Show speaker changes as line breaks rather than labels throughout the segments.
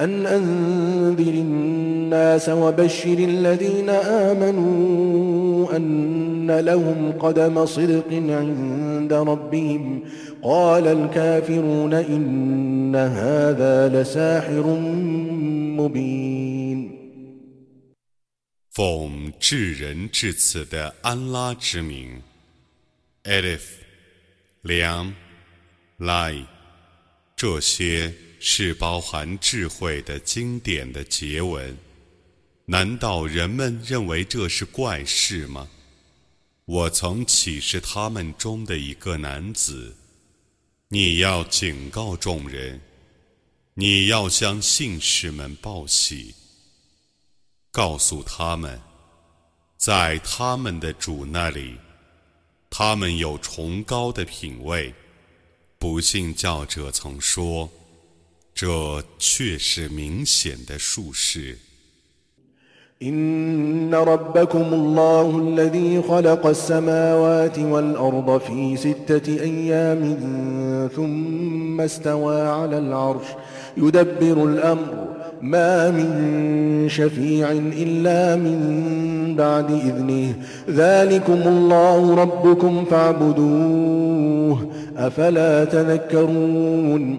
أن أنذر الناس وبشر الذين آمنوا أن لهم قدم صدق عند ربهم قال الكافرون إن هذا لساحر مبين
奉至仁至此的安拉之名，Alif、梁、Lai，这些 是包含智慧的经典的结文。难道人们认为这是怪事吗？我曾启示他们中的一个男子，你要警告众人，你要向信士们报喜。告诉他们，在他们的主那里，他们有崇高的品位。不信教者曾说，这却是明显的术士。
ما من شفيع إلا من بعد إذنه ذلكم الله ربكم فاعبدوه أفلا تذكرون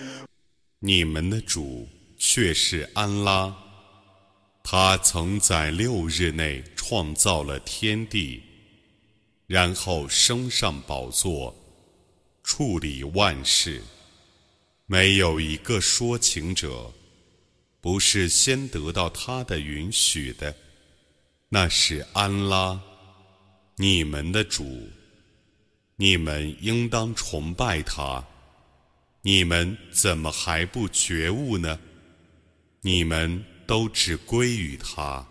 你们的主却是安拉，他曾在六日内创造了天地，然后升上宝座，处理万事，没有一个说情者。不是先得到他的允许的，那是安拉，你们的主，你们应当崇拜他。你们怎么还不觉悟呢？你们都只归于他。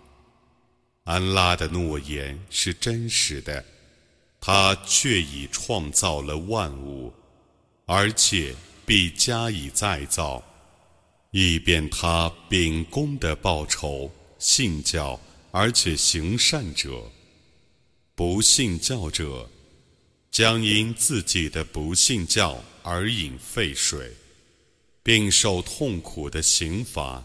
安拉的诺言是真实的，他却已创造了万物，而且必加以再造。以便他秉公的报仇信教而且行善者，不信教者将因自己的不信教而饮沸水，并受痛苦的刑罚。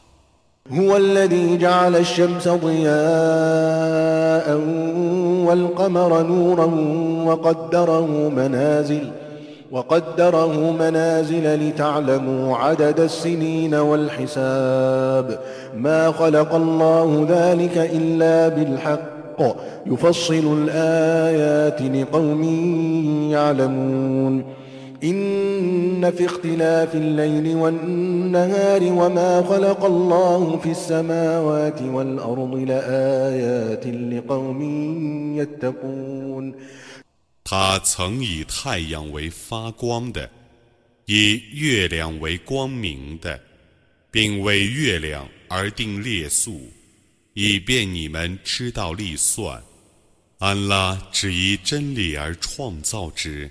وقدره منازل لتعلموا عدد السنين والحساب ما خلق الله ذلك إلا بالحق يفصل الآيات لقوم يعلمون إن في اختلاف الليل والنهار وما خلق الله في السماوات والأرض لآيات لقوم يتقون
他曾以太阳为发光的，以月亮为光明的，并为月亮而定列数，以便你们知道历算。安拉只以真理而创造之，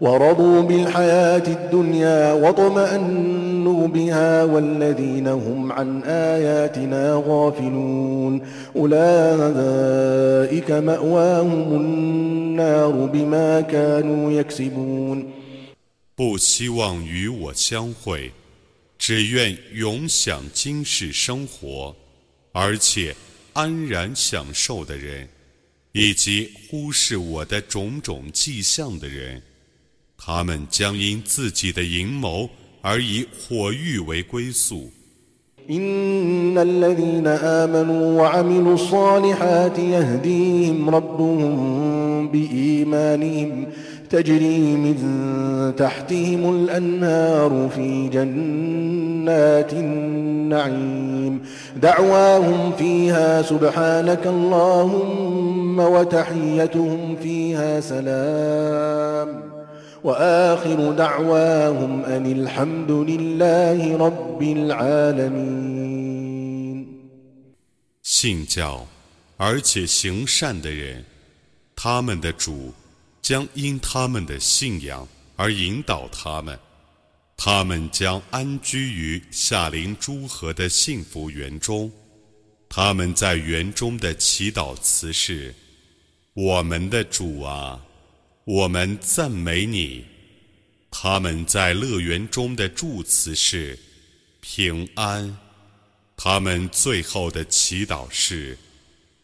ورضوا بالحياة الدنيا واطمأنوا بها والذين هم عن آياتنا غافلون أولئك مأواهم النار بما كانوا يكسبون
不希望与我相会，只愿永享今世生活，而且安然享受的人，以及忽视我的种种迹象的人。 他们将因自己的阴谋而以火狱为归宿。
إن الذين آمنوا وعملوا الصالحات يهديهم ربهم بإيمانهم تجري من تحتهم الأنهار في جنات النعيم دعواهم فيها سبحانك اللهم وتحيتهم فيها سلام
信教而且行善的人，他们的主将因他们的信仰而引导他们，他们将安居于夏林诸河的幸福园中。他们在园中的祈祷词是：“我们的主啊。”我们赞美你。他们在乐园中的祝词是平安。他们最后的祈祷是：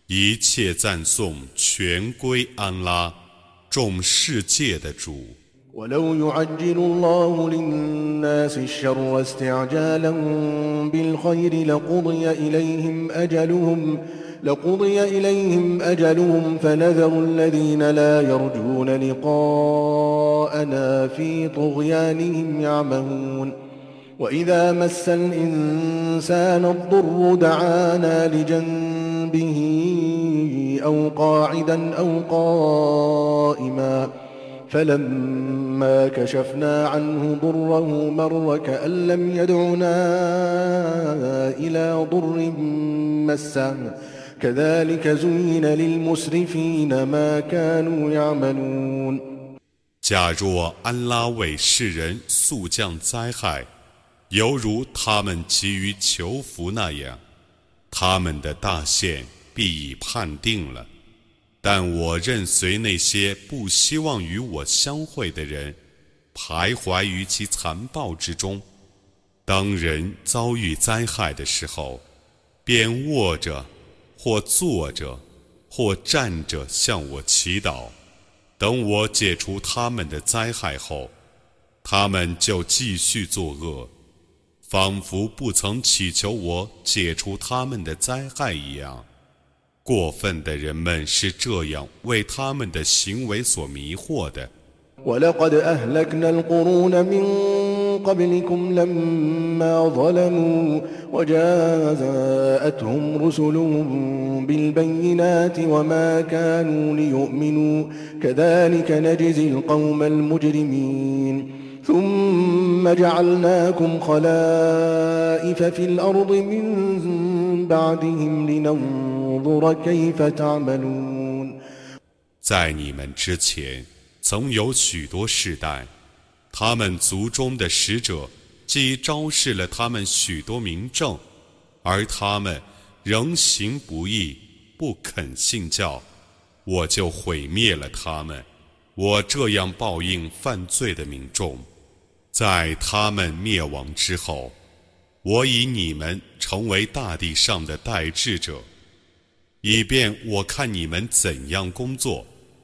一切赞颂全归安拉，众世界的主。
لقضي إليهم أجلهم فنذر الذين لا يرجون لقاءنا في طغيانهم يعمهون. وإذا مس الإنسان الضر دعانا لجنبه أو قاعدا أو قائما. فلما كشفنا عنه ضره مر كأن لم يدعنا إلى ضر مسه.
假若安拉为世人速降灾害，犹如他们急于求福那样，他们的大限必已判定了。但我任随那些不希望与我相会的人，徘徊于其残暴之中。当人遭遇灾害的时候，便卧着。或坐着，或站着向我祈祷，等我解除他们的灾害后，他们就继续作恶，仿佛不曾祈求我解除他们的灾害一样。过分的人们是这样为他们的行为所迷惑的。
قبلكم لما ظلموا وجاءتهم رسلهم بالبينات وما كانوا ليؤمنوا كذلك نجزي القوم المجرمين ثم جعلناكم خلائف في الأرض من بعدهم لننظر كيف تعملون
在你们之前，曾有许多世代 他们族中的使者既昭示了他们许多明证，而他们仍行不义，不肯信教，我就毁灭了他们。我这样报应犯罪的民众，在他们灭亡之后，我以你们成为大地上的代志者，以便我看你们怎样工作。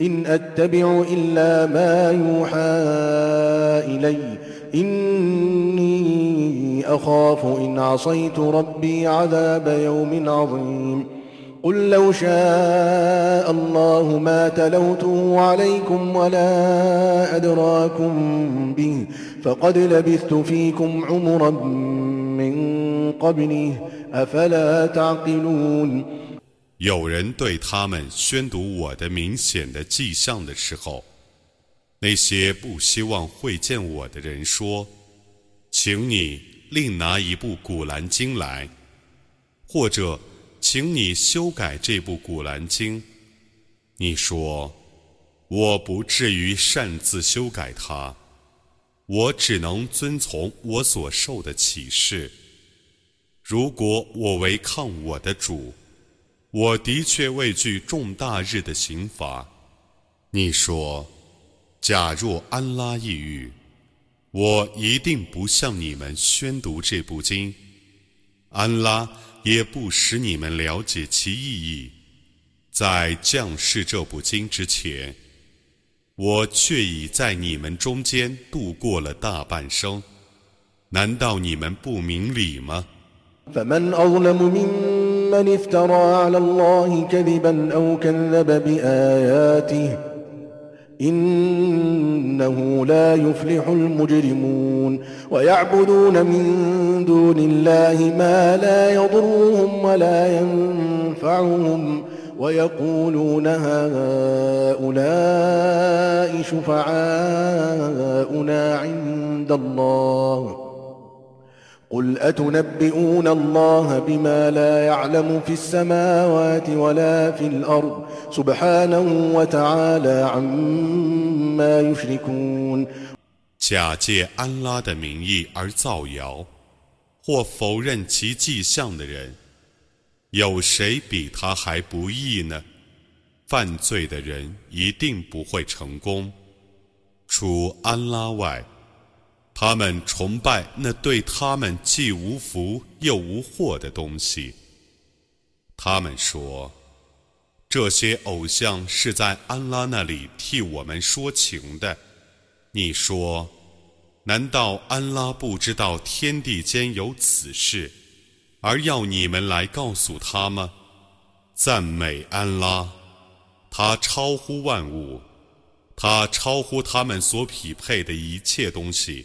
إن أتبع إلا ما يوحى إلي. إني أخاف إن عصيت ربي عذاب يوم عظيم. قل لو شاء الله ما تلوته عليكم ولا أدراكم به فقد لبثت فيكم عمرا من قبله أفلا تعقلون؟
有人对他们宣读我的明显的迹象的时候，那些不希望会见我的人说：“请你另拿一部《古兰经》来，或者请你修改这部《古兰经》。”你说：“我不至于擅自修改它，我只能遵从我所受的启示。如果我违抗我的主，我的确畏惧重大日的刑罚。”你说：“假若安拉抑郁，我一定不向你们宣读这部经。安拉也不使你们了解其意义。”在降世这部经之前，我却已在你们中间度过了大半生。难道你们不明理吗
ممن افترى على الله كذبا أو كذب بآياته إنه لا يفلح المجرمون ويعبدون من دون الله ما لا يضرهم ولا ينفعهم ويقولون هؤلاء شفعاؤنا عند الله قل أتنبئون الله بما لا يعلم في السماوات ولا في الأرض سبحانه وتعالى عما يشركون
假借安拉的名义而造谣，或否认其迹象的人，有谁比他还不义呢？犯罪的人一定不会成功。除安拉外， 他们崇拜那对他们既无福又无祸的东西。他们说，这些偶像是在安拉那里替我们说情的。你说，难道安拉不知道天地间有此事？而要你们来告诉他吗？赞美安拉，他超乎万物，他超乎他们所匹配的一切东西。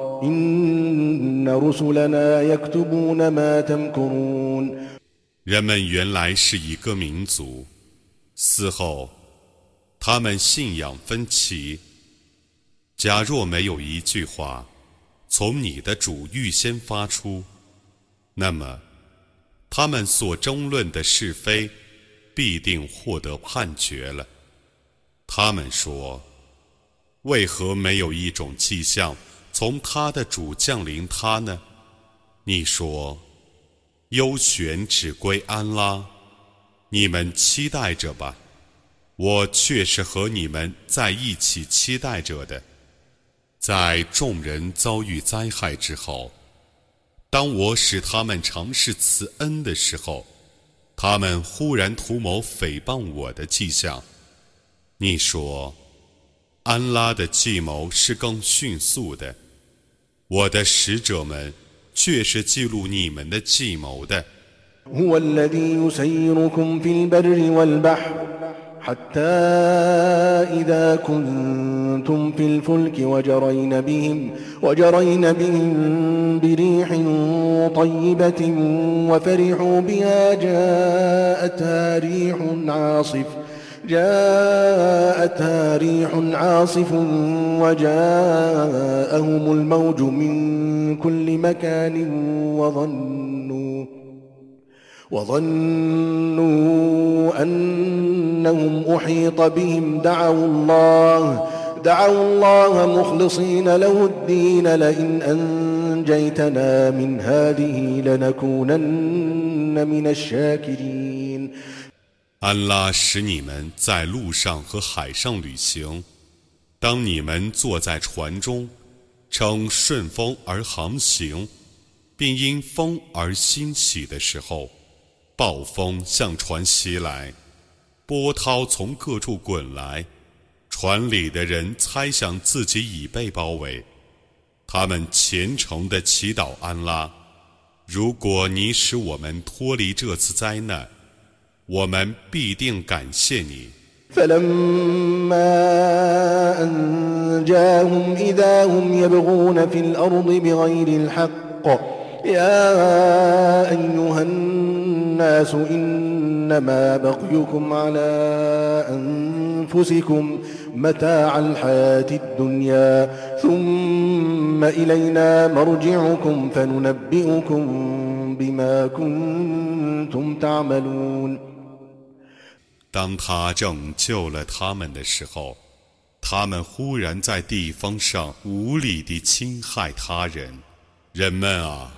人们原来是一个民族，死后，他们信仰分歧。假若没有一句话从你的主预先发出，那么，他们所争论的是非，必定获得判决了。他们说：“为何没有一种迹象？”从他的主降临他呢？”你说：“优选只归安拉，你们期待着吧，我却是和你们在一起期待着的。”在众人遭遇灾害之后，当我使他们尝试慈恩的时候，他们忽然图谋诽谤我的迹象。你说，安拉的计谋是更迅速的，我的使者们却是记录你们的计谋的。
حتى إذا كنتم في الفلك وجرين بهم وجرين بهم بريح طيبة وفرحوا بها جاءتها ريح عاصف جاءتها ريح عاصف وجاءهم الموج من كل مكان وظنوا وظنوا أنهم أحيط بهم. دعوا الله دعوا الله مخلصين له الدين. لئن أنجيتنا من هذه لنكونن من الشاكرين.
安拉使你们在路上和海上旅行，当你们坐在船中，乘顺风而航行，并因风而欣喜的时候，暴风向船袭来，波涛从各处滚来，船里的人猜想自己已被包围，他们虔诚地祈祷安拉：如果你使我们脱离这次灾难。我们必定感谢你。
فلما أنجاهم إذا هم يبغون في الأرض بغير الحق يا أيها الناس إنما بغيكم على أنفسكم متاع الحياة الدنيا ثم إلينا مرجعكم فننبئكم بما كنتم تعملون
当他拯救了他们的时候，他们忽然在地方上无理地侵害他人。人们啊，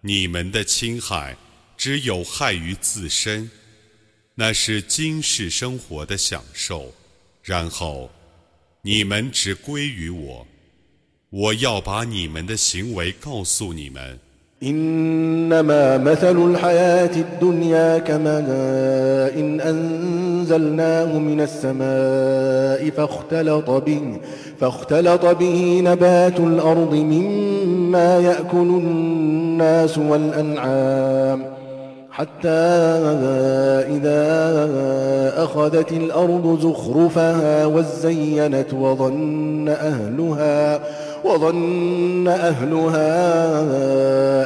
你们的侵害只有害于自身，那是今世生活的享受。然后，你们只归于我，我要把你们的行为告诉你们。
إنما مثل الحياة الدنيا كماء إن أنزلناه من السماء فاختلط به فاختلط به نبات الأرض مما يأكل الناس والأنعام. حتى إذا أخذت الأرض زخرفها وزينت وظن أهلها وظن أهلها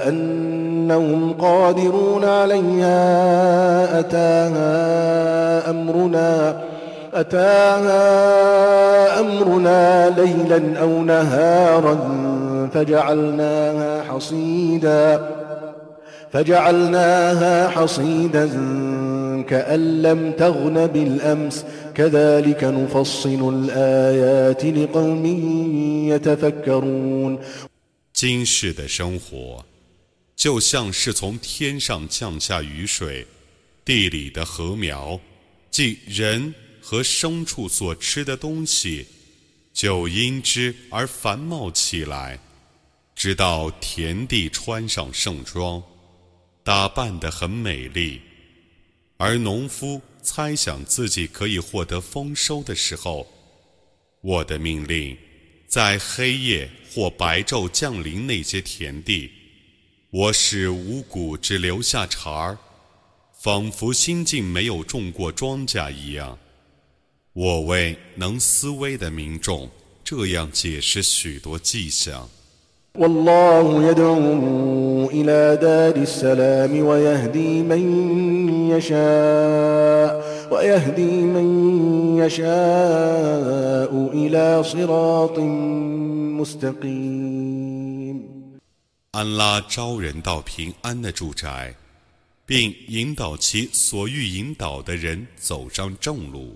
أنهم قادرون عليها. أتاها أمرنا أتاها أمرنا ليلا أو نهارا فجعلناها حصيدا فجعلناها حصيدا كأن لم تغن بالأمس.
今世的生活，就像是从天上降下雨水，地里的禾苗，即人和牲畜所吃的东西，就因之而繁茂起来，直到田地穿上盛装，打扮得很美丽，而农夫。猜想自己可以获得丰收的时候，我的命令在黑夜或白昼降临那些田地，我使五谷只留下茬儿，仿佛心境没有种过庄稼一样。我为能思维的民众这样解释许多迹象。
والله يدعو إلى دار السلام ويهدي من يشاء ويهدي من يشاء إلى صراط مستقيم
安拉招人到平安的住宅，并引导其所欲引导的人走上正路。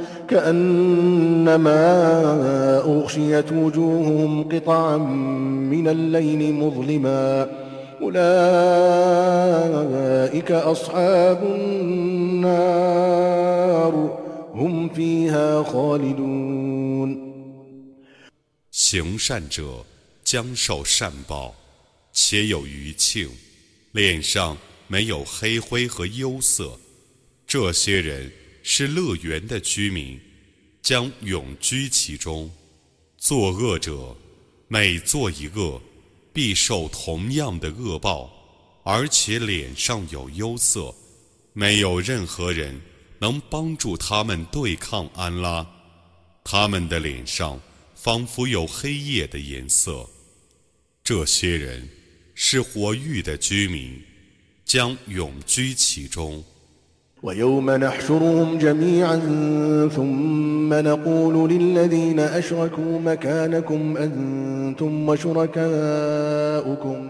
كأنما أغشيت وجوههم قطعا من الليل مظلما أولئك أصحاب النار هم فيها خالدون
行善者将受善报，且有余庆，脸上没有黑灰和忧色。这些人 是乐园的居民，将永居其中。作恶者每做一恶，必受同样的恶报，而且脸上有忧色。没有任何人能帮助他们对抗安拉。他们的脸上仿佛有黑夜的颜色。这些人是火域的居民，将永居其中。
ويوم نحشرهم جميعا ثم نقول للذين أشركوا مكانكم أنتم وشركاؤكم.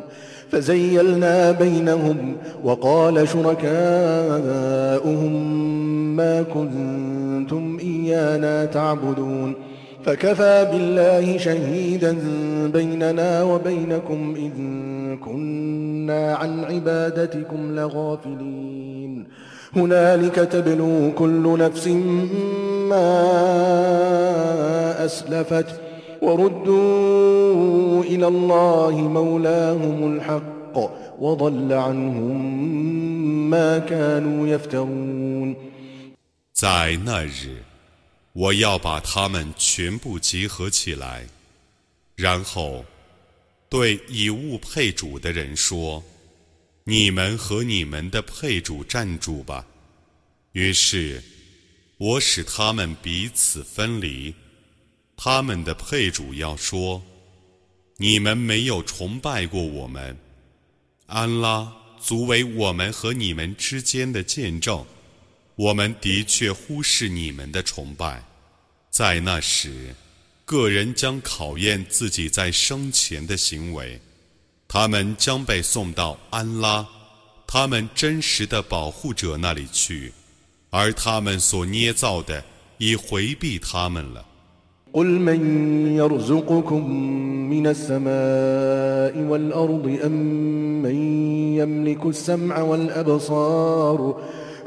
فزيلنا بينهم وقال شركاؤهم ما كنتم إيانا تعبدون. فكفى بالله شهيدا بيننا وبينكم إن كنا عن عبادتكم لغافلين. هنالك تبلو كل نفس ما أسلفت وردوا إلى الله مولاهم الحق وضل عنهم ما كانوا يفترون
在那日，我要把他们全部集合起来，然后对以物配主的人说。 你们和你们的配主站住吧。于是，我使他们彼此分离。他们的配主要说：“你们没有崇拜过我们，安拉足为我们和你们之间的见证。我们的确忽视你们的崇拜。在那时，个人将考验自己在生前的行为。”他们将被送到安拉，他们真实的保护者那里去，而他们所捏造的已回避他们了。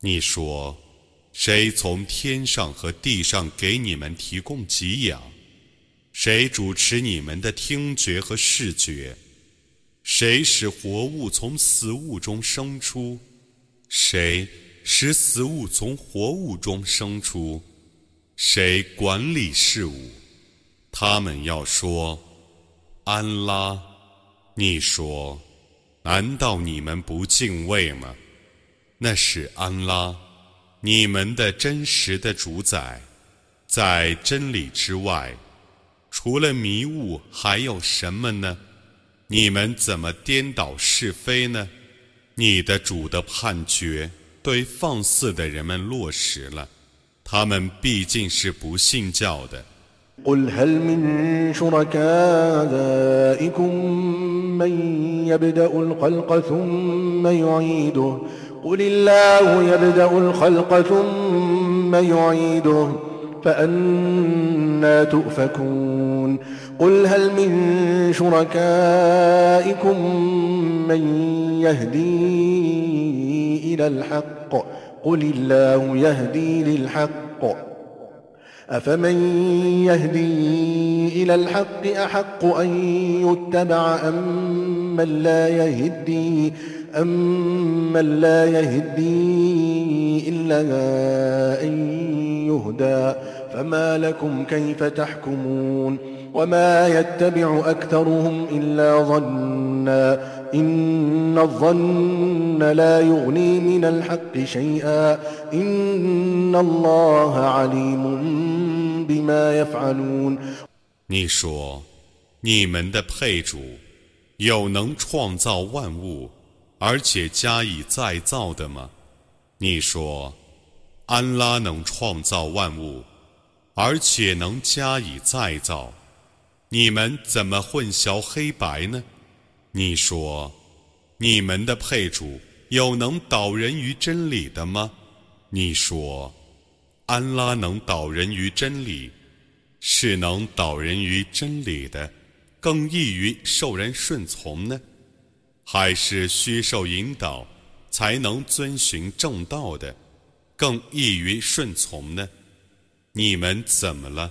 你说，谁从天上和地上给你们提供给养？谁主持你们的听觉和视觉？谁使活物从死物中生出？谁使死物从活物中生出？谁管理事物？他们要说：“安拉，你说，难道你们不敬畏吗？那是安拉，你们的真实的主宰。在真理之外，除了迷雾，还有什么呢？你们怎么颠倒是非呢？你的主的判决对放肆的人们落实了。”他们毕竟是不信教的。
قل هل من شركائكم من يبدأ الخلق ثم يعيده قل الله يبدأ الخلق ثم يعيده فأنا تؤفكون قل هل من شركائكم من يهدي إلى الحق؟ قل الله يهدي للحق. أفمن يهدي إلى الحق أحق أن يتبع أم من لا يهدي؟ أم من لا يهدي إلا أن يهدى؟ فما لكم كيف تحكمون؟ وما يتبع أكثرهم إلا ظنّا
你说，你们的配主有能创造万物，而且加以再造的吗？你说，安拉能创造万物，而且能加以再造， 你们怎么混淆黑白呢？你说，你们的配主有能导人于真理的吗？你说，安拉能导人于真理，是能导人于真理的，更易于受人顺从呢？还是需受引导才能遵循正道的，更易于顺从呢？你们怎么了？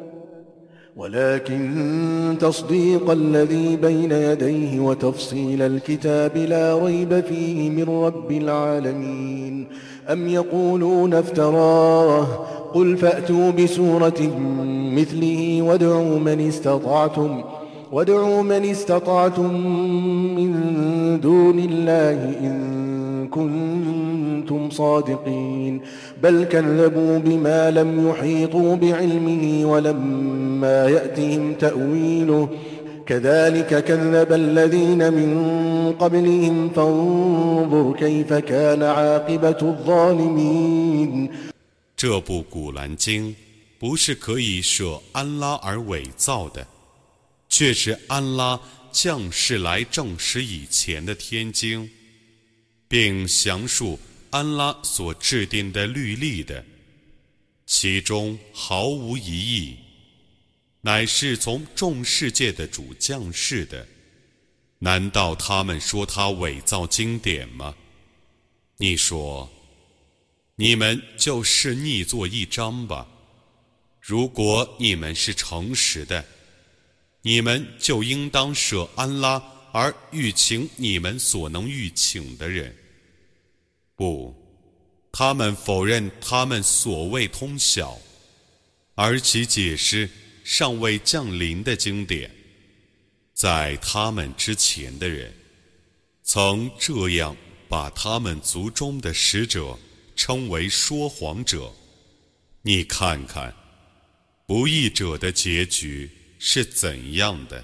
ولكن تصديق الذي بين يديه وتفصيل الكتاب لا ريب فيه من رب العالمين. أم يقولون افتراه؟ قل فأتوا بسورة مثله وادعوا من استطعتم وادعوا من استطعتم من دون الله إن كنتم صادقين بل كذبوا بما لم يحيطوا بعلمه ولما يأتهم تأويله كذلك كذب الذين من قبلهم فانظر كيف كان عاقبة الظالمين
这部古兰经不是可以舍安拉而伪造的，却是安拉降世来证实以前的天经。 并详述安拉所制定的律例的，其中毫无疑义，乃是从众世界的主降世的。难道他们说他伪造经典吗？你说，你们就是逆作一章吧。如果你们是诚实的，你们就应当舍安拉而欲请你们所能欲请的人。不，他们否认他们所谓通晓，而其解释尚未降临的经典，在他们之前的人，曾这样把他们族中的使者称为说谎者。你看看，不义者的结局是怎样的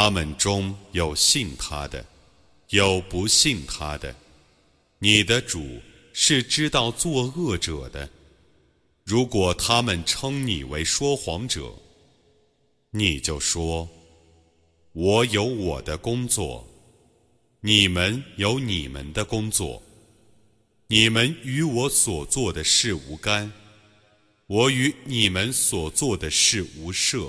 他们中有信他的，有不信他的。你的主是知道作恶者的。如果他们称你为说谎者，你就说：“我有我的工作，你们有你们的工作。你们与我所做的事无干，我与你们所做的事无涉。”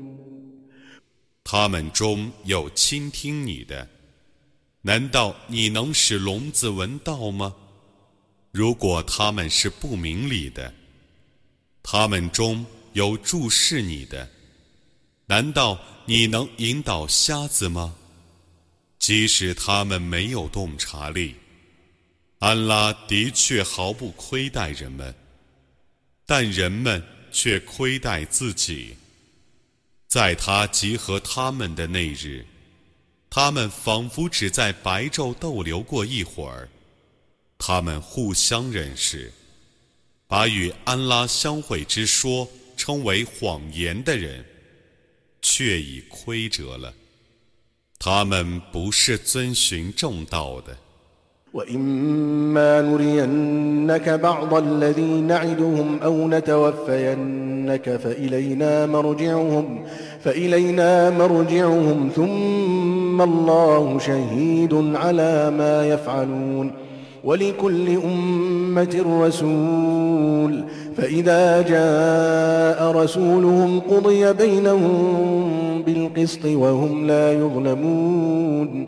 他们中有倾听你的，难道你能使聋子闻道吗？如果他们是不明理的，他们中有注视你的，难道你能引导瞎子吗？即使他们没有洞察力，安拉的确毫不亏待人们，但人们却亏待自己。在他集合他们的那日，他们仿佛只在白昼逗留过一会儿。他们互相认识，把与安拉相会之说称为谎言的人，却已亏折了。他们不是遵循正道的。
وإما نرينك بعض الذي نعدهم أو نتوفينك فإلينا مرجعهم فإلينا مرجعهم ثم الله شهيد على ما يفعلون. ولكل أمة رسول فإذا جاء رسولهم قضي بينهم بالقسط وهم لا يظلمون.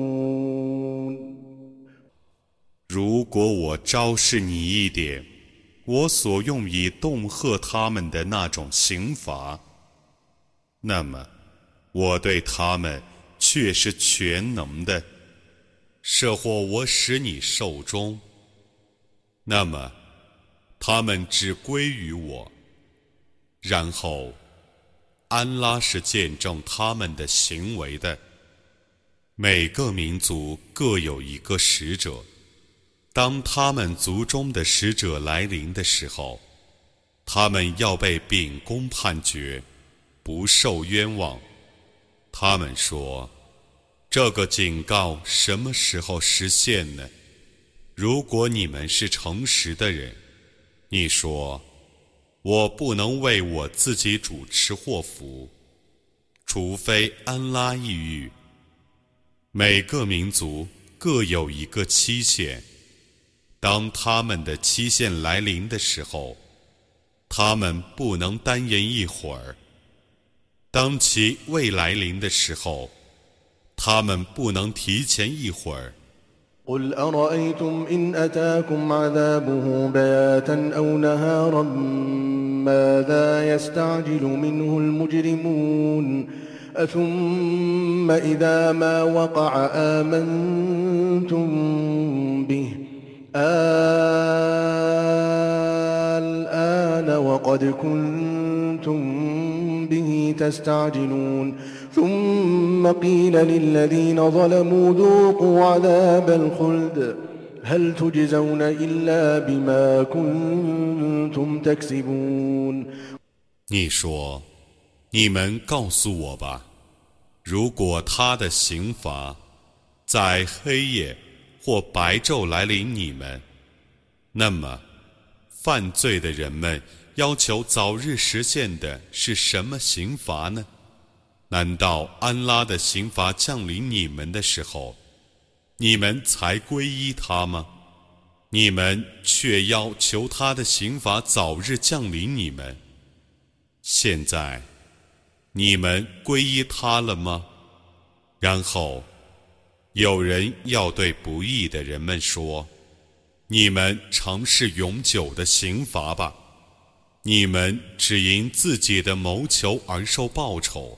如果我昭示你一点，我所用以恫吓他们的那种刑罚，那么我对他们却是全能的。设或我使你受终，那么他们只归于我。然后，安拉是见证他们的行为的。每个民族各有一个使者。当他们族中的使者来临的时候，他们要被秉公判决，不受冤枉。他们说：“这个警告什么时候实现呢？”如果你们是诚实的人，你说：“我不能为我自己主持祸福，除非安拉抑郁。”每个民族各有一个期限。当他们的期限来临的时候，他们不能单言一会儿；当其未来临的时候，他们不能提前一会儿。
الآن وقد كنتم به تستعجلون ثم قيل للذين ظلموا ذوقوا عذاب الخلد هل تجزون إلا بما كنتم تكسبون
你说，你们告诉我吧，如果他的刑罚在黑夜 或白昼来临你们，那么犯罪的人们要求早日实现的是什么刑罚呢？难道安拉的刑罚降临你们的时候，你们才皈依他吗？你们却要求他的刑罚早日降临你们。现在，你们皈依他了吗？然后。有人要对不义的人们说：“你们尝试永久的刑罚吧，你们只因自己的谋求而受报酬。”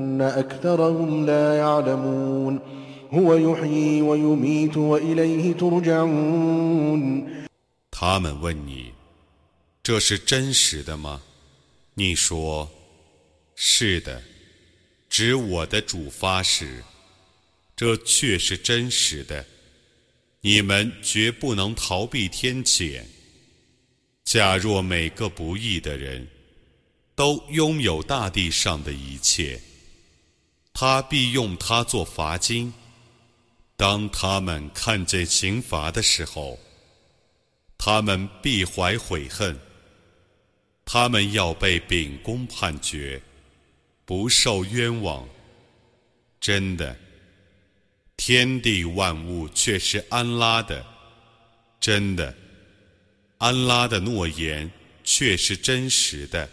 他们问你：“这是真实的吗？”你说：“是的。”指我的主发誓，这却是真实的。你们绝不能逃避天谴。假若每个不义的人都拥有大地上的一切，他必用它做罚金。当他们看见刑罚的时候，他们必怀悔恨。他们要被秉公判决，不受冤枉。真的，天地万物却是安拉的。真的，安拉的诺言却是真实的，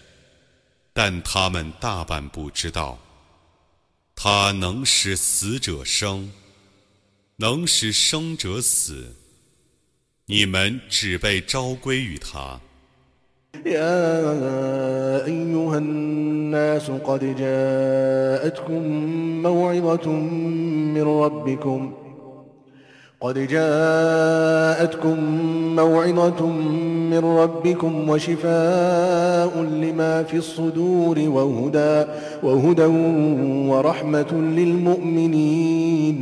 但他们大半不知道。他能使死者生。能使生者死，你们只被召归于他。
يا أيها الناس قد جاءتكم موعظة من ربكم قد جاءتكم موعظة من ربكم وشفاء لما في الصدور وهدى وهدى ورحمة للمؤمنين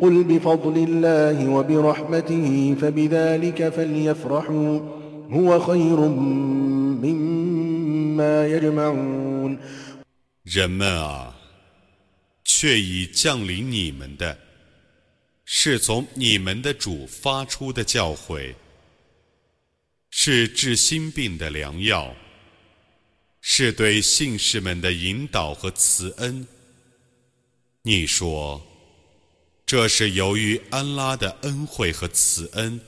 قل بفضل الله وبرحمته فبذلك فليفرحوا هو خير مما يجمعون
人们啊，却已降临你们的 是从你们的主发出的教诲，是治心病的良药，是对信士们的引导和慈恩。你说，这是由于安拉的恩惠和慈恩，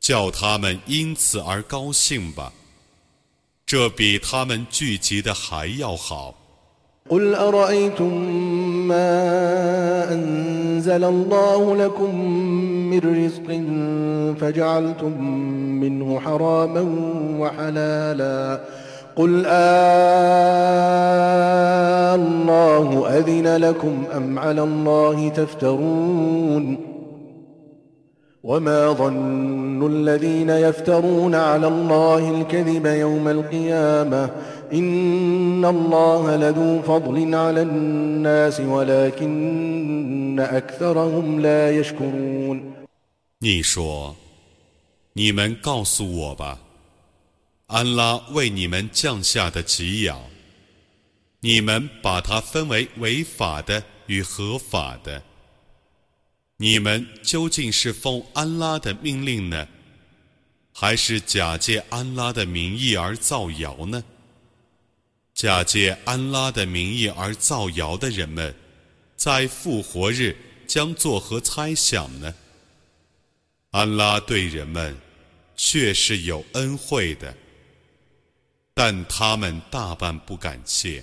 叫他们因此而高兴吧？这比他们聚集的还要好。
قل أرأيتم ما أنزل الله لكم من رزق فجعلتم منه حراما وحلالا قل آه الله أذن لكم أم على الله تفترون وما ظن الذين يفترون على الله الكذب يوم القيامة
你说：“你们告诉我吧，安拉为你们降下的给养，你们把它分为违法的与合法的， 你们究竟是奉安拉的命令呢，还是假借安拉的名义而造谣呢？”假借安拉的名义而造谣的人们，在复活日将作何猜想呢？安拉对人们确是有恩惠的，但他们大半不感谢。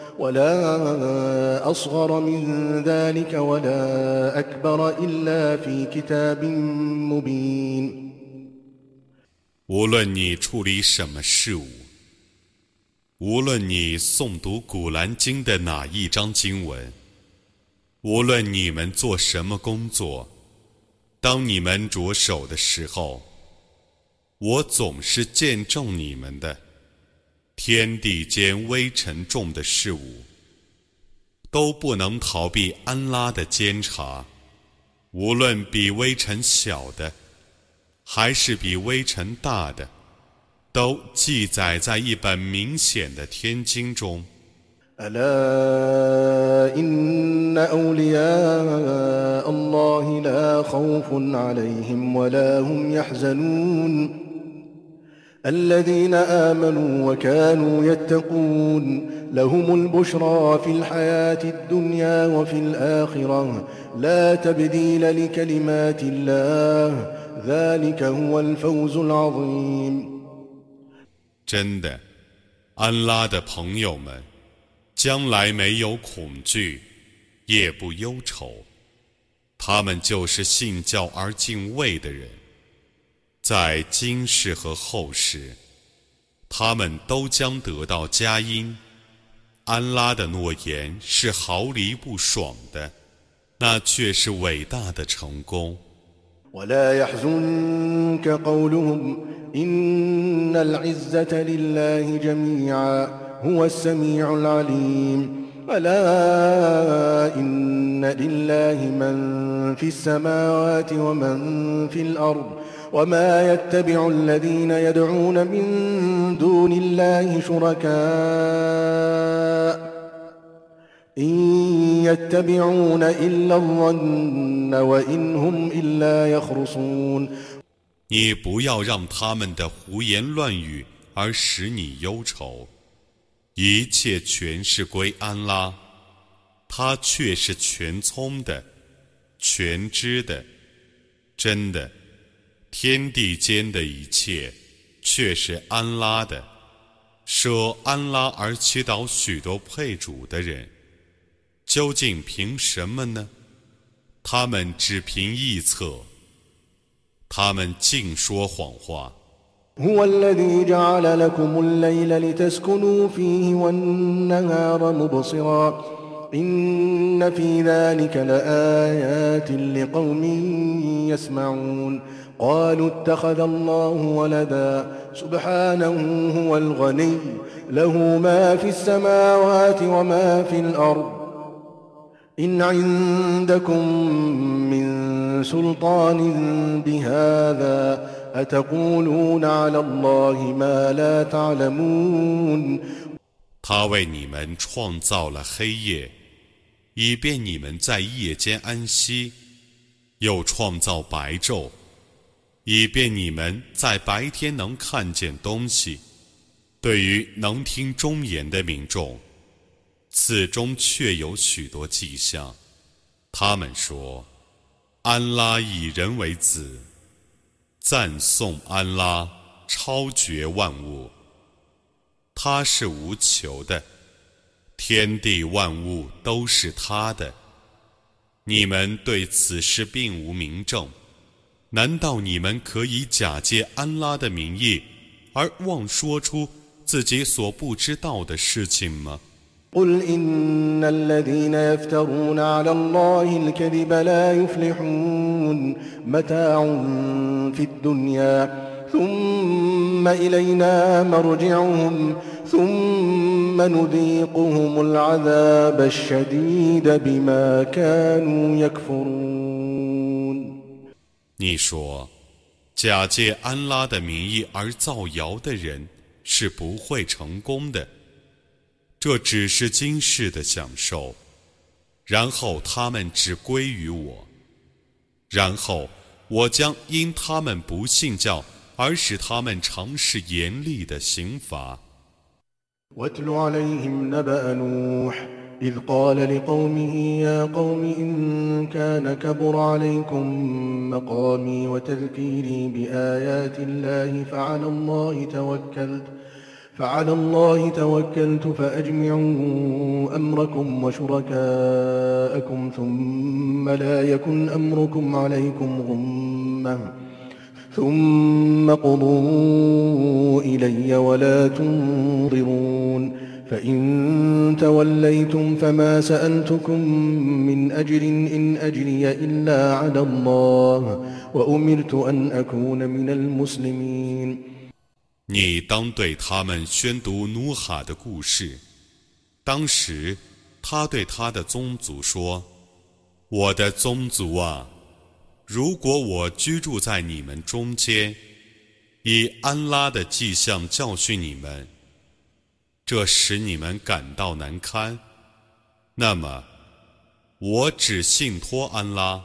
无论你处理什么事物，无论你诵读《古兰经》的哪一章经文，无论你们做什么工作，当你们着手的时候，我总是见证你们的。天地间微尘重的事物，都不能逃避安拉的监察。无论比微尘小的，还是比微尘大的，都记载在一本明显的天经中。
الذين آمنوا وكانوا يتقون لهم البشرى في الحياة الدنيا وفي الآخرة لا تبديل لكلمات الله ذلك هو الفوز العظيم
真的，安拉的朋友们，将来没有恐惧，也不忧愁，他们就是信教而敬畏的人。 在今世和后世，他们都将得到佳音。 安拉的诺言是毫厘不爽的，那却是伟大的成功。
ولا يحزنك قولهم إن العزة لله جميعا هو السميع العليم ألا إن لله من في السماوات ومن في الأرض وما يتبع الذين يدعون من دون الله شركاء
你不要让他们的胡言乱语而使你忧愁，一切全是归安拉，他却是全聪的、全知的。真的， 天地间的一切却是安拉的，舍安拉而祈祷许多配主的人。究竟凭什么呢？他们只凭臆测，他们尽说谎话。
هو الذي جعل لكم الليل لتسكنوا فيه والنهار مبصرا إن في ذلك لآيات لقوم يسمعون قالوا اتخذ الله ولدا سبحانه هو الغني له ما في السماوات وما في الأرض
他为你们创造了黑夜，以便你们在夜间安息；又创造白昼， 以便你们在白天能看见东西。对于能听忠言的民众。此中确有许多迹象。他们说：“安拉以人为子，赞颂安拉超绝万物。他是无求的，天地万物都是他的。你们对此事并无明证，难道你们可以假借安拉的名义而妄说出自己所不知道的事情吗？”
قل إن الذين يفترون على الله الكذب لا يفلحون متاع في الدنيا ثم إلينا مرجعهم ثم نذيقهم العذاب الشديد بما كانوا يكفرون
你说，假借安拉的名义而造谣的人是不会成功的。这只是今世的享受，然后他们只归于我，然后我将因他们不信教而使他们尝试严厉的刑罚。
إذ قال لقومه يا قوم إن كان كبر عليكم مقامي وتذكيري بآيات الله فعلى الله توكلت فعلى الله توكلت فأجمعوا أمركم وشركاءكم ثم لا يكن أمركم عليكم غمة ثم قضوا إلي ولا تنظرون. فإن توليتم فما سألتكم من أجر إن أجري إلا على الله وأمرت أن أكون من المسلمين
你当对他们宣读努哈的故事。当时，他对他的宗族说：“我的宗族啊，如果我居住在你们中间，以安拉的迹象教训你们， 这使你们感到难堪，那么，我只信托安拉。”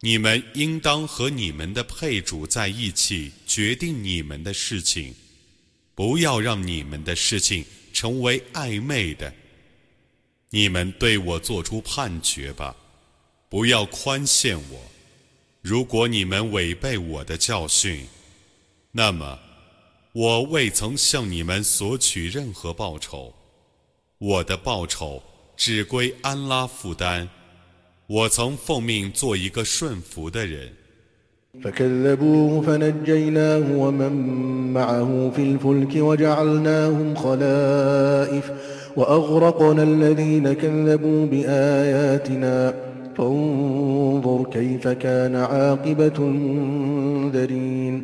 你们应当和你们的配主在一起决定你们的事情，不要让你们的事情成为暧昧的。你们对我做出判决吧，不要宽限我。如果你们违背我的教训，那么我未曾向你们索取任何报酬，我的报酬只归安拉负担。我曾奉命做一个顺服的人。
فكذبوه فنجيناه ومن معه في الفلك وجعلناهم خلائف وأغرقنا الذين كذبوا بآياتنا فانظر كيف كان عاقبة المنذرين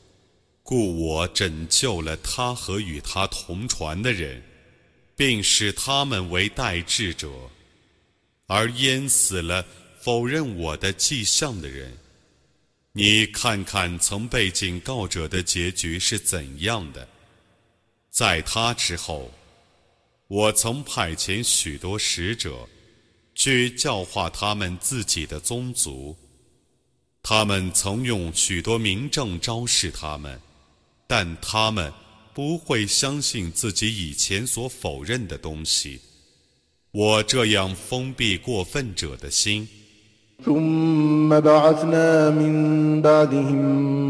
故我拯救了他和与他同船的人，并使他们为代志者，而淹死了否认我的迹象的人。你看看曾被警告者的结局是怎样的。在他之后，我曾派遣许多使者，去教化他们自己的宗族。他们曾用许多明证昭示他们，但他们不会相信自己以前所否认的东西。我这样封闭过分者的心。
ثم بعثنا من بعدهم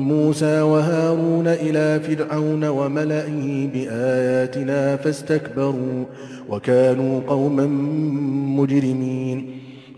موسى وهارون إلى فرعون وملئه بآياتنا فاستكبروا وكانوا قوما مجرمين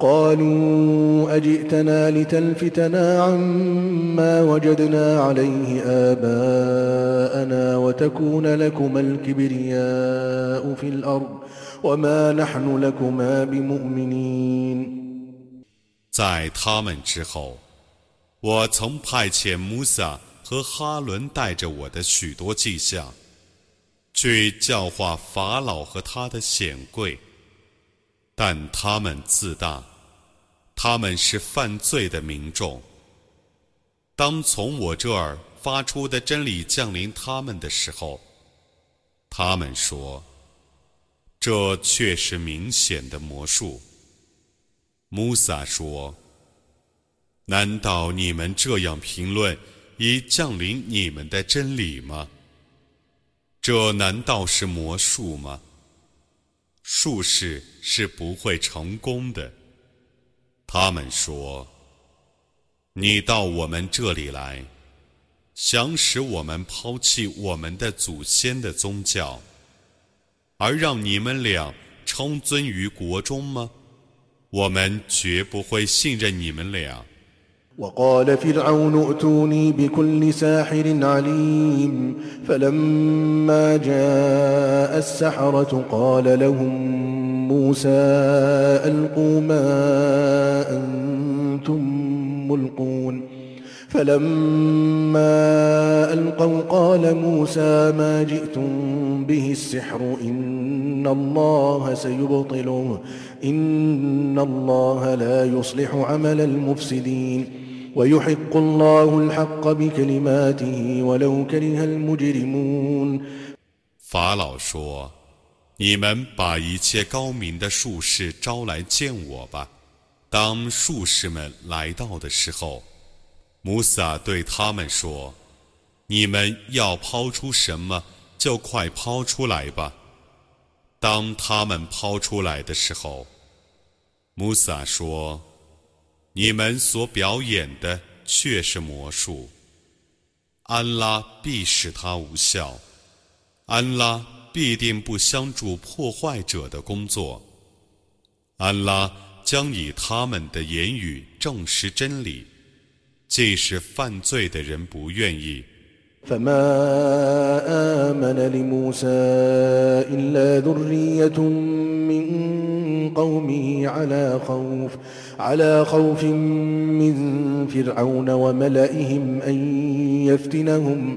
قالوا أجئتنا لتلفتنا عما وجدنا عليه آباءنا وتكون لكما الكبرياء في الأرض وما نحن لكما بمؤمنين
在他们之后，我曾派遣穆萨和哈伦带着我的许多迹象，去教化法老和他的显贵。但他们自大， 他们是犯罪的民众。当从我这儿发出的真理降临他们的时候，他们说：“这却是明显的魔术。”穆萨说：“难道你们这样评论已降临你们的真理吗？这难道是魔术吗？”术士是不会成功的。他们说：“你到我们这里来，想使我们抛弃我们的祖先的宗教，而让你们俩称尊于国中吗？我们绝不会信任你们俩。”
وقال فرعون ائتوني بكل ساحر عليم فلما جاء السحرة قال لهم موسى ألقوا ما أنتم ملقون فلما ألقوا قال موسى ما جئتم به السحر إن الله سيبطله إن الله لا يصلح عمل المفسدين
法老说：“ 你们把一切高明的术士招来见我吧。”当术士们来到的时候，穆萨对他们说：“你们要抛出什么，就快抛出来吧。”当他们抛出来的时候，穆萨说。你们所表演的却是魔术，安拉必使它无效，安拉必定不相助破坏者的工作，安拉将以他们的言语证实真理，即使犯罪的人不愿意。
فما آمن لموسى إلا ذرية من قومه على خوف على خوف من فرعون وملئهم أن يفتنهم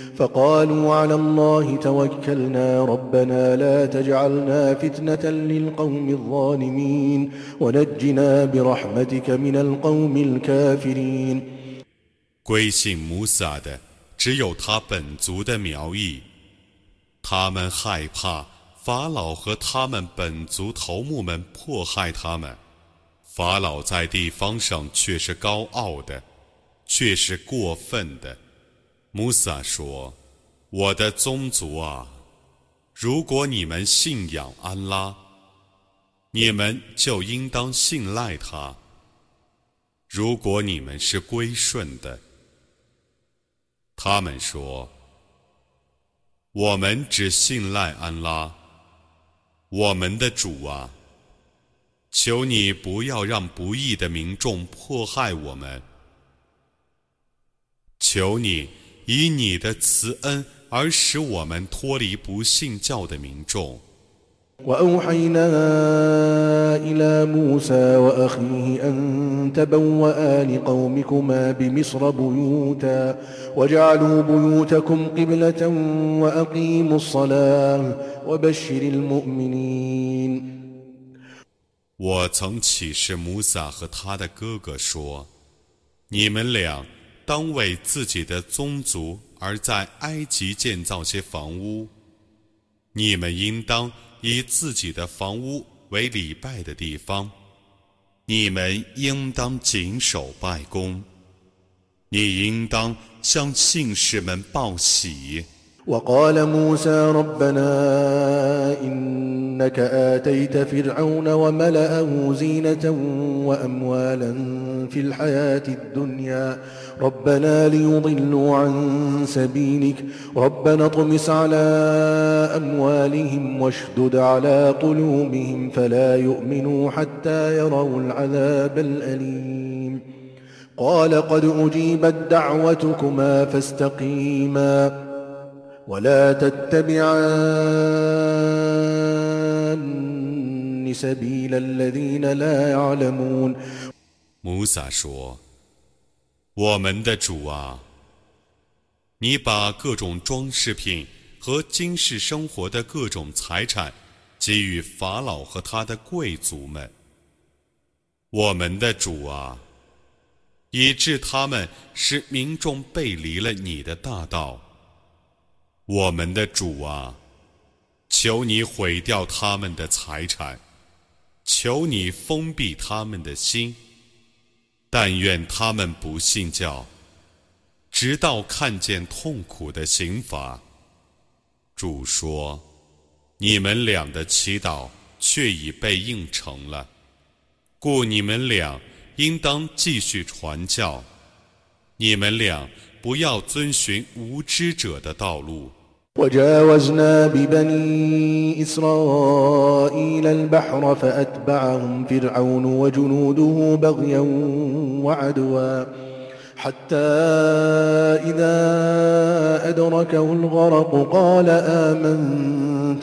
فقالوا على الله توكلنا ربنا لا تجعلنا فتنة للقوم الظالمين ونجنا برحمتك من القوم الكافرين
归信穆萨的只有他本族的苗裔，他们害怕法老和他们本族头目们迫害他们。法老在地方上却是高傲的，却是过分的。 穆萨说：“我的宗族啊，如果你们信仰安拉，你们就应当信赖他。如果你们是归顺的，他们说：我们只信赖安拉，我们的主啊。”求你不要让不义的民众迫害我们。求你以你的慈恩而使我们脱离不信教的民众。
وأوحينا إلى موسى وأخيه أن تبوأ لقومكما بمصر بيوتا وجعلوا بيوتكم قبلة وأقيموا الصلاة وبشر المؤمنين
我曾启示穆萨和他的哥哥说：“你们俩 当为自己的宗族而在埃及建造些房屋。你们应当以自己的房屋为礼拜的地方。你们应当谨守拜功。你应当向信士们报喜。”
وقال موسى ربنا إنك آتيت فرعون وملأه زينة وأموالا في الحياة الدنيا. ربنا ليضلوا عن سبيلك. ربنا اطمس على أموالهم واشدد على قلوبهم فلا يؤمنوا حتى يروا العذاب الأليم. قال قد أجيبت دعوتكما فاستقيما. ولا تتبعان سبيل الذين لا يعلمون
穆萨说：“我们的主啊，你把各种装饰品和今世生活的各种财产给予法老和他的贵族们。我们的主啊，以致他们使民众背离了你的大道。” 我们的主啊，求你毁掉他们的财产，求你封闭他们的心，但愿他们不信教，直到看见痛苦的刑罚。主说：“你们俩的祈祷却已被应承了，故你们俩应当继续传教。你们俩不要遵循无知者的道路。”
وجاوزنا ببني إسرائيل البحر فأتبعهم فرعون وجنوده بغيا وعدوا حتى إذا أدركه الغرق قال آمنت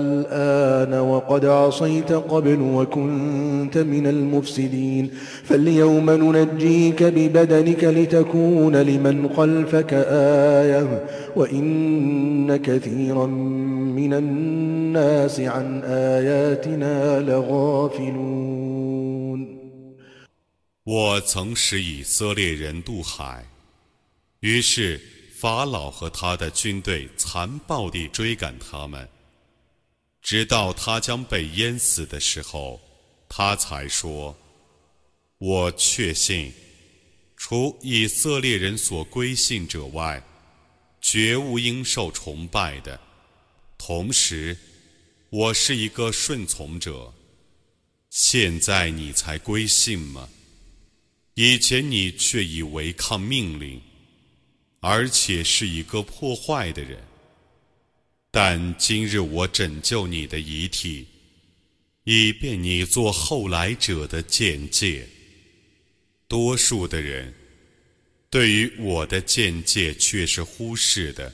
الآن وقد عصيت قبل وكنت من المفسدين فاليوم ننجيك ببدنك لتكون لمن خلفك آية وإن كثيرا من الناس عن آياتنا لغافلون
我曾使以色列人渡海，于是 法老和他的军队残暴地追赶他们，直到他将被淹死的时候，他才说：“我确信，除以色列人所归信者外，绝无应受崇拜的。同时，我是一个顺从者。现在你才归信吗？以前你却已违抗命令。”而且是一个破坏的人，但今日我拯救你的遗体，以便你做后来者的见解。多数的人对于我的见解却是忽视的。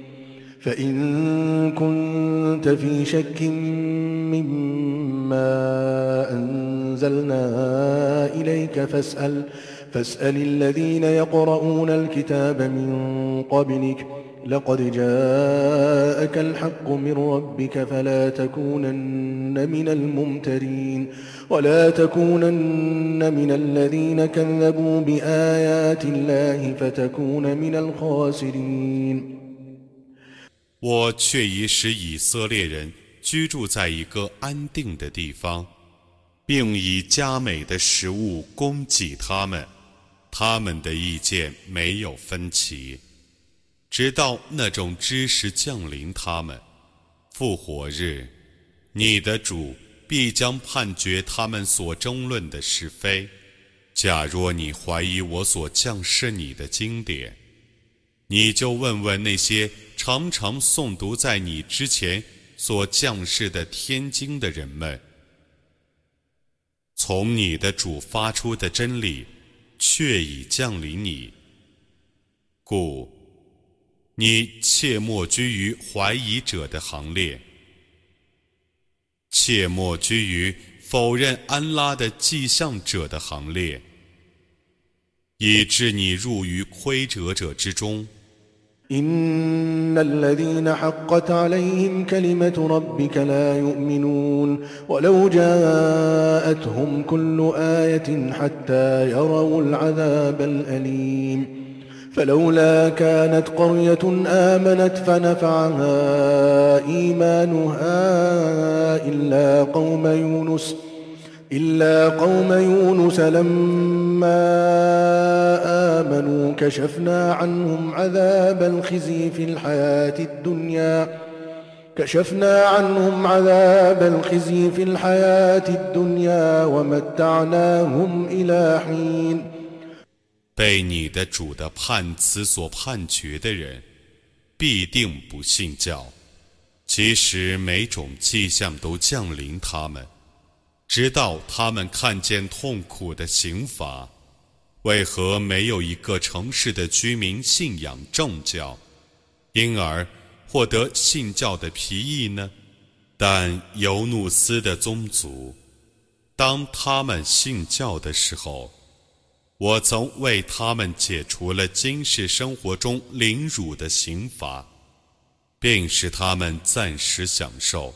فإن كنت في شك مما أنزلنا إليك فاسأل فاسأل الذين يقرؤون الكتاب من قبلك لقد جاءك الحق من ربك فلا تكونن من الممترين ولا تكونن من الذين كذبوا بآيات الله فتكون من الخاسرين.
我却已使以色列人居住在一个安定的地方，并以佳美的食物供给他们，他们的意见没有分歧，直到那种知识降临他们。复活日，你的主必将判决他们所争论的是非。假若你怀疑我所降示你的经典，你就问问那些。常常诵读在你之前所降世的天经的人们，从你的主发出的真理，却已降临你，故你切莫居于怀疑者的行列，切莫居于否认安拉的迹象者的行列，以致你入于亏折者之中。
إن الذين حقت عليهم كلمة ربك لا يؤمنون ولو جاءتهم كل آية حتى يروا العذاب الأليم فلولا كانت قرية آمنت فنفعها إيمانها إلا قوم يونس إلا قوم يونس لما آمنوا كشفنا عنهم عذاب الخزي في الحياة الدنيا كشفنا عنهم عذاب الخزي في الحياة الدنيا ومتعناهم إلى حين
被你的主的判词所判决的人，必定不信教。其实每种迹象都降临他们。 直到他们看见痛苦的刑罚，为何没有一个城市的居民信仰正教，因而获得信教的皮意呢？但尤努斯的宗族，当他们信教的时候，我曾为他们解除了今世生活中凌辱的刑罚，并使他们暂时享受。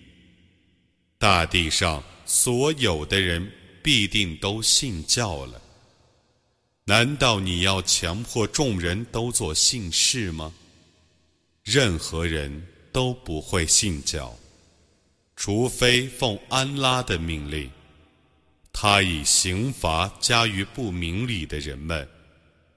大地上所有的人必定都信教了。难道你要强迫众人都做信士吗？任何人都不会信教，除非奉安拉的命令。他以刑罚加于不明理的人们。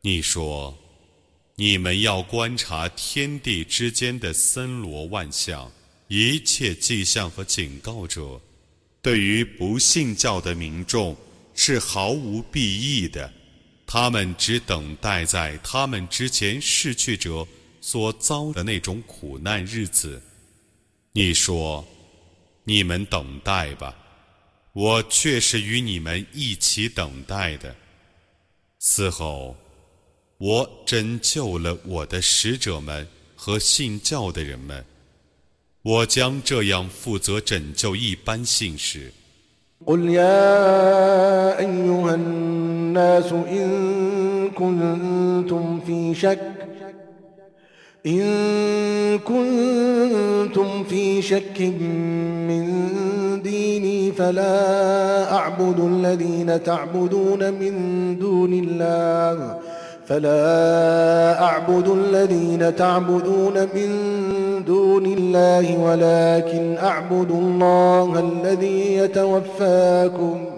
你说，你们要观察天地之间的森罗万象，一切迹象和警告者，对于不信教的民众是毫无裨益的。他们只等待在他们之前逝去者所遭的那种苦难日子。你说，你们等待吧，我却是与你们一起等待的。此后，我拯救了我的使者们和信教的人们，我将这样负责拯救一般信士。
الناس إن كنتم في شك إن كنتم في شك من ديني فلا أعبد الذين تعبدون من دون الله فلا أعبد الذين تعبدون من دون الله ولكن أعبد الله الذي يتوفاكم.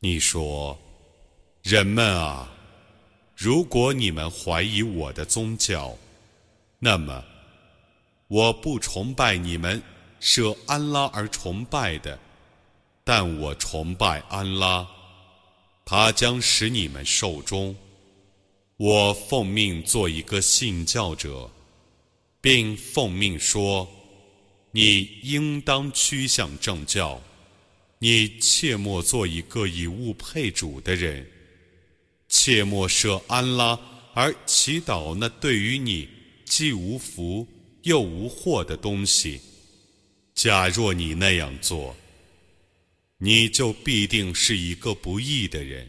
你说：“人们啊，如果你们怀疑我的宗教，那么我不崇拜你们舍安拉而崇拜的，但我崇拜安拉，他将使你们寿终。我奉命做一个信教者，并奉命说：你应当趋向正教。”你切莫做一个以物配主的人，切莫设安拉而祈祷那对于你既无福又无祸的东西。假若你那样做，你就必定是一个不义的人。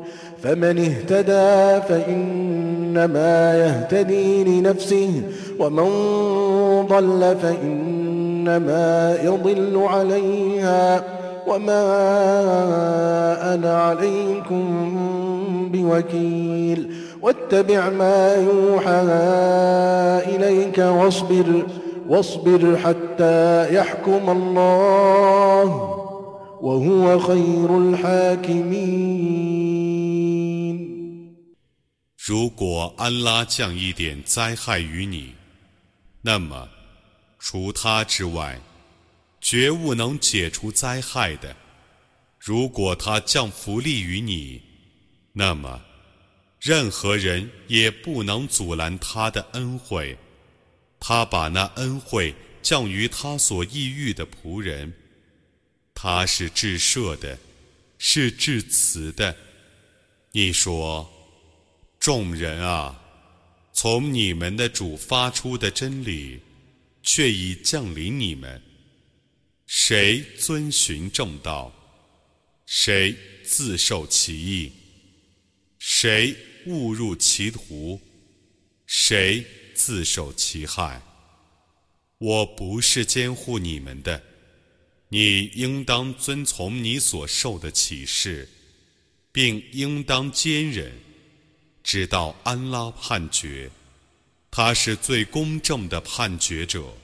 فمن اهتدى فإنما يهتدي لنفسه ومن ضل فإنما يضل عليها. وما أنا عليكم بوكيل واتبع ما يوحى إليك واصبر واصبر حتى يحكم الله. وهو خير الحاكمين
如果安拉降一点灾害于你，那么除他之外，绝无能解除灾害的。如果他降福利于你，那么任何人也不能阻拦他的恩惠。他把那恩惠降于他所抑郁的仆人。 他是至赦的，是至慈的。你说。众人啊，从你们的主发出的真理，却已降临你们。谁遵循正道，谁自受其意；谁误入歧途，谁自受其害。我不是监护你们的，你应当遵从你所受的启示，并应当坚忍。直到安拉判决，他是最公正的判决者。